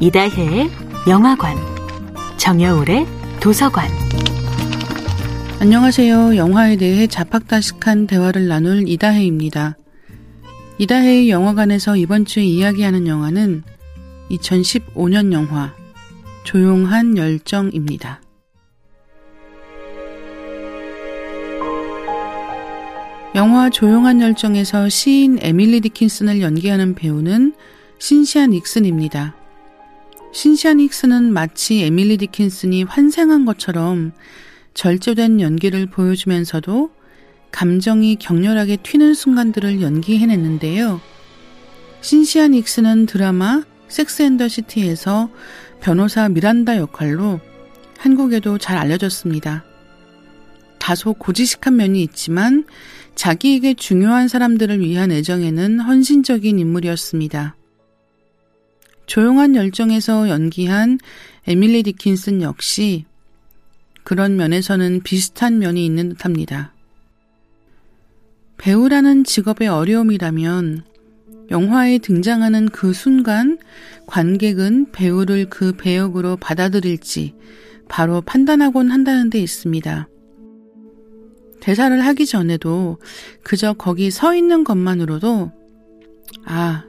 이다혜의 영화관, 정여울의 도서관. 안녕하세요. 영화에 대해 자팍다식한 대화를 나눌 이다혜입니다. 이다혜의 영화관에서 이번 주에 이야기하는 영화는 2015년 영화 조용한 열정입니다. 영화 조용한 열정에서 시인 에밀리 디킨슨을 연기하는 배우는 신시아 닉슨입니다. 신시아 닉슨은 마치 에밀리 디킨슨이 환생한 것처럼 절제된 연기를 보여주면서도 감정이 격렬하게 튀는 순간들을 연기해냈는데요. 신시안 닉슨은 드라마 섹스 앤 더 시티에서 변호사 미란다 역할로 한국에도 잘 알려졌습니다. 다소 고지식한 면이 있지만 자기에게 중요한 사람들을 위한 애정에는 헌신적인 인물이었습니다. 조용한 열정에서 연기한 에밀리 디킨슨 역시 그런 면에서는 비슷한 면이 있는 듯 합니다. 배우라는 직업의 어려움이라면 영화에 등장하는 그 순간 관객은 배우를 그 배역으로 받아들일지 바로 판단하곤 한다는 데 있습니다. 대사를 하기 전에도 그저 거기 서 있는 것만으로도 아,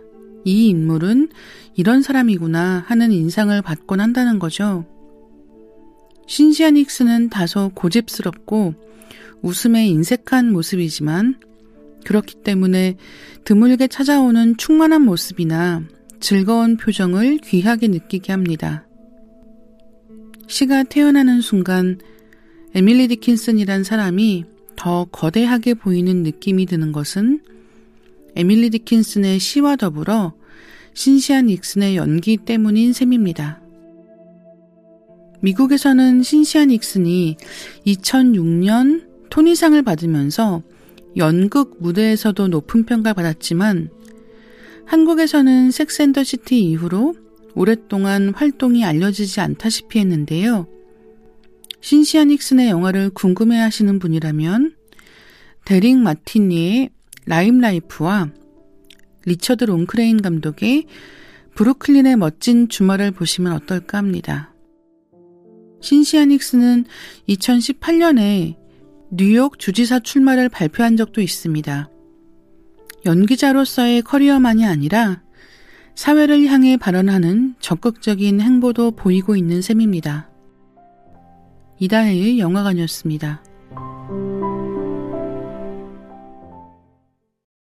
이 인물은 이런 사람이구나 하는 인상을 받곤 한다는 거죠. 신시안 닉스는 다소 고집스럽고 웃음에 인색한 모습이지만 그렇기 때문에 드물게 찾아오는 충만한 모습이나 즐거운 표정을 귀하게 느끼게 합니다. 시가 태어나는 순간 에밀리 디킨슨이란 사람이 더 거대하게 보이는 느낌이 드는 것은 에밀리 디킨슨의 시와 더불어 신시아 닉슨의 연기 때문인 셈입니다. 미국에서는 신시아 닉슨이 2006년 토니상을 받으면서 연극 무대에서도 높은 평가를 받았지만 한국에서는 Sex and the City 이후로 오랫동안 활동이 알려지지 않다시피 했는데요. 신시아 닉슨의 영화를 궁금해 하시는 분이라면 데릭 마티니의 Lymelife와 리처드 롱크레인 감독의 브루클린의 멋진 주말을 보시면 어떨까 합니다. 신시아 닉슨은 2018년에 뉴욕 주지사 출마를 발표한 적도 있습니다. 연기자로서의 커리어만이 아니라 사회를 향해 발언하는 적극적인 행보도 보이고 있는 셈입니다. 이다혜의 영화관이었습니다.